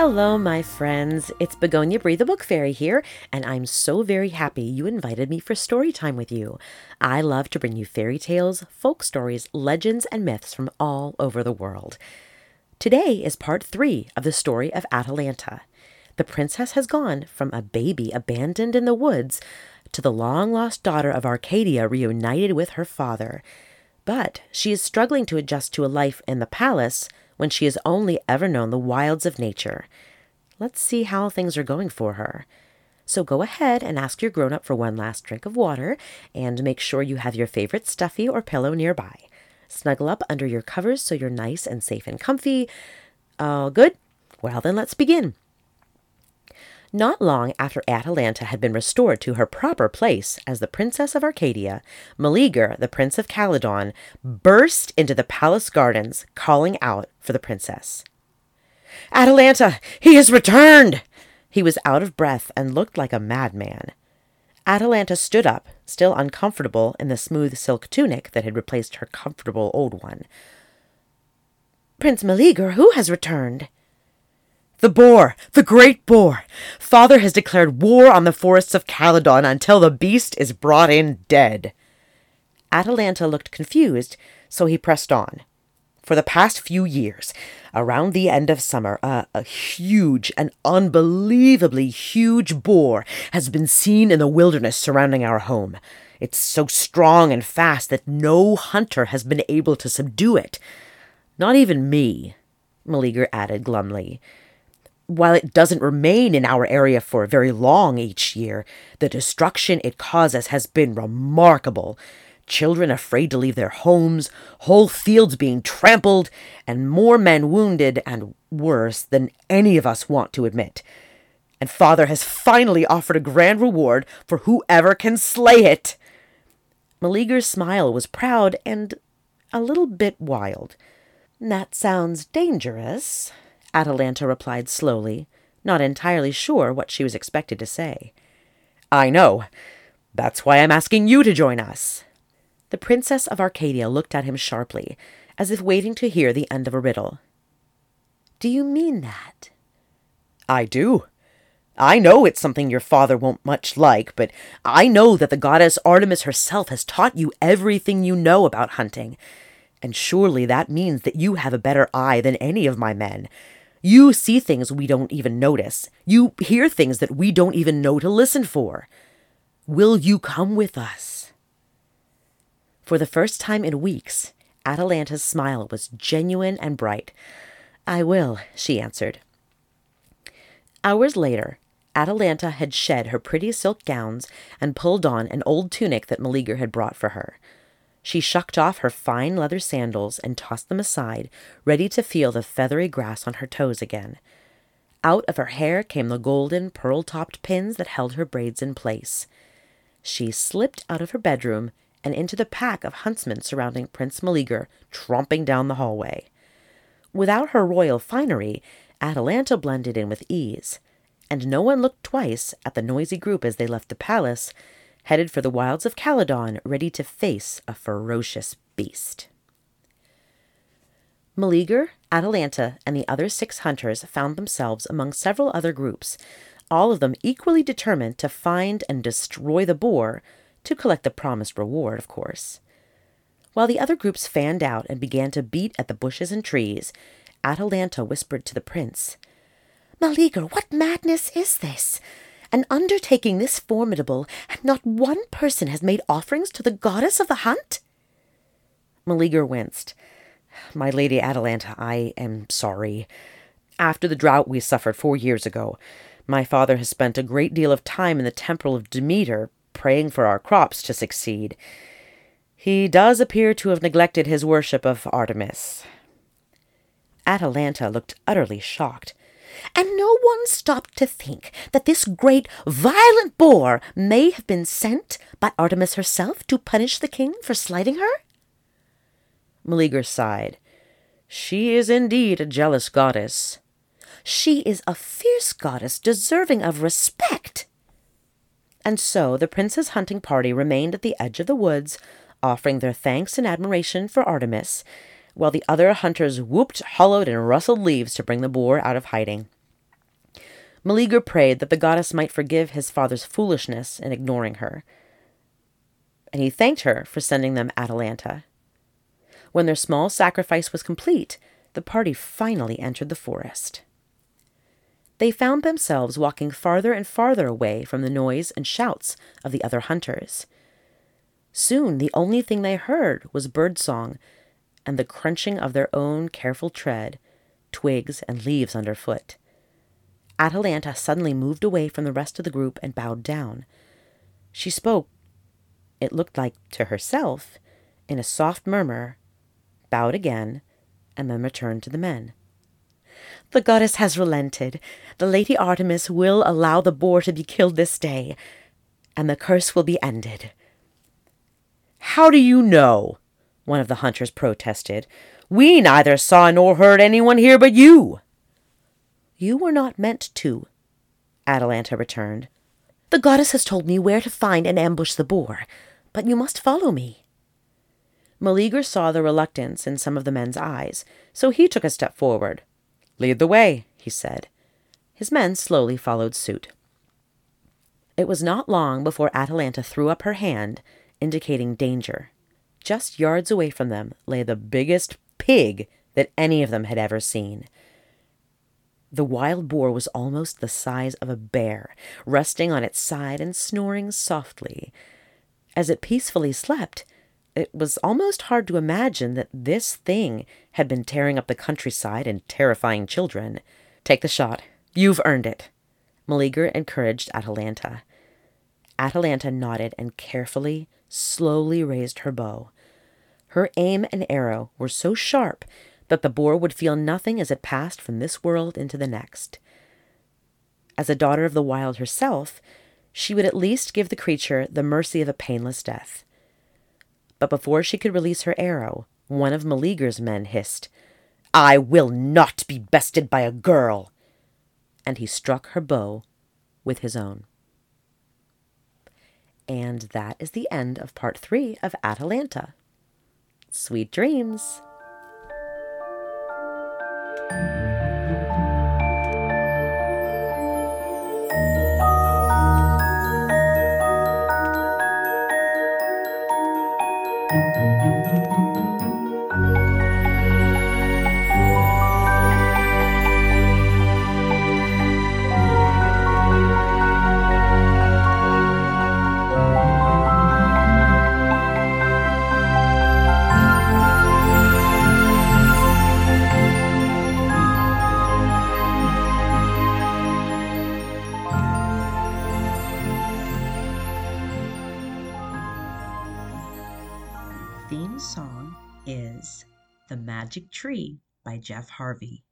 Hello, my friends. It's Begonia Bree, the Book Fairy here, and I'm so very happy you invited me for story time with you. I love to bring you fairy tales, folk stories, legends, and myths from all over the world. Today is part three of the story of Atalanta. The princess has gone from a baby abandoned in the woods to the long lost daughter of Arcadia reunited with her father. But she is struggling to adjust to a life in the palace when she has only ever known the wilds of nature. Let's see how things are going for her. So go ahead and ask your grown up for one last drink of water and make sure you have your favorite stuffy or pillow nearby. Snuggle up under your covers so you're nice and safe and comfy. All good? Well, then let's begin. Not long after Atalanta had been restored to her proper place as the Princess of Arcadia, Meleager, the Prince of Calydon, burst into the palace gardens, calling out for the princess. Atalanta, he has returned! He was out of breath and looked like a madman. Atalanta stood up, still uncomfortable in the smooth silk tunic that had replaced her comfortable old one. Prince Meleager, who has returned? The boar, the great boar. Father has declared war on the forests of Calydon until the beast is brought in dead. Atalanta looked confused, so he pressed on. For the past few years, around the end of summer, a, huge, an unbelievably huge boar has been seen in the wilderness surrounding our home. It's so strong and fast that no hunter has been able to subdue it. Not even me, Meleager added glumly. While it doesn't remain in our area for very long each year, the destruction it causes has been remarkable. Children afraid to leave their homes, whole fields being trampled, and more men wounded and worse than any of us want to admit. And Father has finally offered a grand reward for whoever can slay it. Meleager's smile was proud and a little bit wild. That sounds dangerous, Atalanta replied slowly, not entirely sure what she was expected to say. I know. That's why I'm asking you to join us. The Princess of Arcadia looked at him sharply, as if waiting to hear the end of a riddle. Do you mean that? I do. I know it's something your father won't much like, but I know that the goddess Artemis herself has taught you everything you know about hunting. And surely that means that you have a better eye than any of my men. You see things we don't even notice. You hear things that we don't even know to listen for. Will you come with us? For the first time in weeks, Atalanta's smile was genuine and bright. I will, she answered. Hours later, Atalanta had shed her pretty silk gowns and pulled on an old tunic that Meleager had brought for her. She shucked off her fine leather sandals and tossed them aside, ready to feel the feathery grass on her toes again. Out of her hair came the golden, pearl topped pins that held her braids in place. She slipped out of her bedroom and into the pack of huntsmen surrounding Prince Meleager, tromping down the hallway. Without her royal finery, Atalanta blended in with ease, and no one looked twice at the noisy group as they left the palace headed for the wilds of Calydon, ready to face a ferocious beast. Meleager, Atalanta, and the other six hunters found themselves among several other groups, all of them equally determined to find and destroy the boar, to collect the promised reward, of course. While the other groups fanned out and began to beat at the bushes and trees, Atalanta whispered to the prince, Meleager, what madness is this? An undertaking this formidable, and not one person has made offerings to the goddess of the hunt? Meleager winced. My lady Atalanta, I am sorry. After the drought we suffered four years ago, my father has spent a great deal of time in the temple of Demeter, praying for our crops to succeed. He does appear to have neglected his worship of Artemis. Atalanta looked utterly shocked. And no one stopped to think that this great violent boar may have been sent by Artemis herself to punish the king for slighting her? Meleager sighed. She is indeed a jealous goddess. She is a fierce goddess deserving of respect. And so the prince's hunting party remained at the edge of the woods, offering their thanks and admiration for Artemis, while the other hunters whooped, hollowed, and rustled leaves to bring the boar out of hiding. Meleager prayed that the goddess might forgive his father's foolishness in ignoring her, and he thanked her for sending them Atalanta. When their small sacrifice was complete, the party finally entered the forest. They found themselves walking farther and farther away from the noise and shouts of the other hunters. Soon the only thing they heard was birdsong and the crunching of their own careful tread, twigs and leaves underfoot. Atalanta suddenly moved away from the rest of the group and bowed down. She spoke, it looked like to herself, in a soft murmur, bowed again, and then returned to the men. The goddess has relented. The Lady Artemis will allow the boar to be killed this day, and the curse will be ended. How do you know? One of the hunters protested. We neither saw nor heard anyone here but you. You were not meant to, Atalanta returned. The goddess has told me where to find and ambush the boar, but you must follow me. Meleager saw the reluctance in some of the men's eyes, so he took a step forward. Lead the way, he said. His men slowly followed suit. It was not long before Atalanta threw up her hand, indicating danger. Just yards away from them lay the biggest pig that any of them had ever seen. The wild boar was almost the size of a bear, resting on its side and snoring softly. As it peacefully slept, it was almost hard to imagine that this thing had been tearing up the countryside and terrifying children. Take the shot. You've earned it. Meleager encouraged Atalanta. Atalanta nodded and carefully, slowly raised her bow. Her aim and arrow were so sharp that the boar would feel nothing as it passed from this world into the next. As a daughter of the wild herself, she would at least give the creature the mercy of a painless death. But before she could release her arrow, one of Meleager's men hissed, I will not be bested by a girl! And he struck her bow with his own. And that is the end of part three of Atalanta. Sweet dreams. Song is The Magic Tree by Geoff Harvey.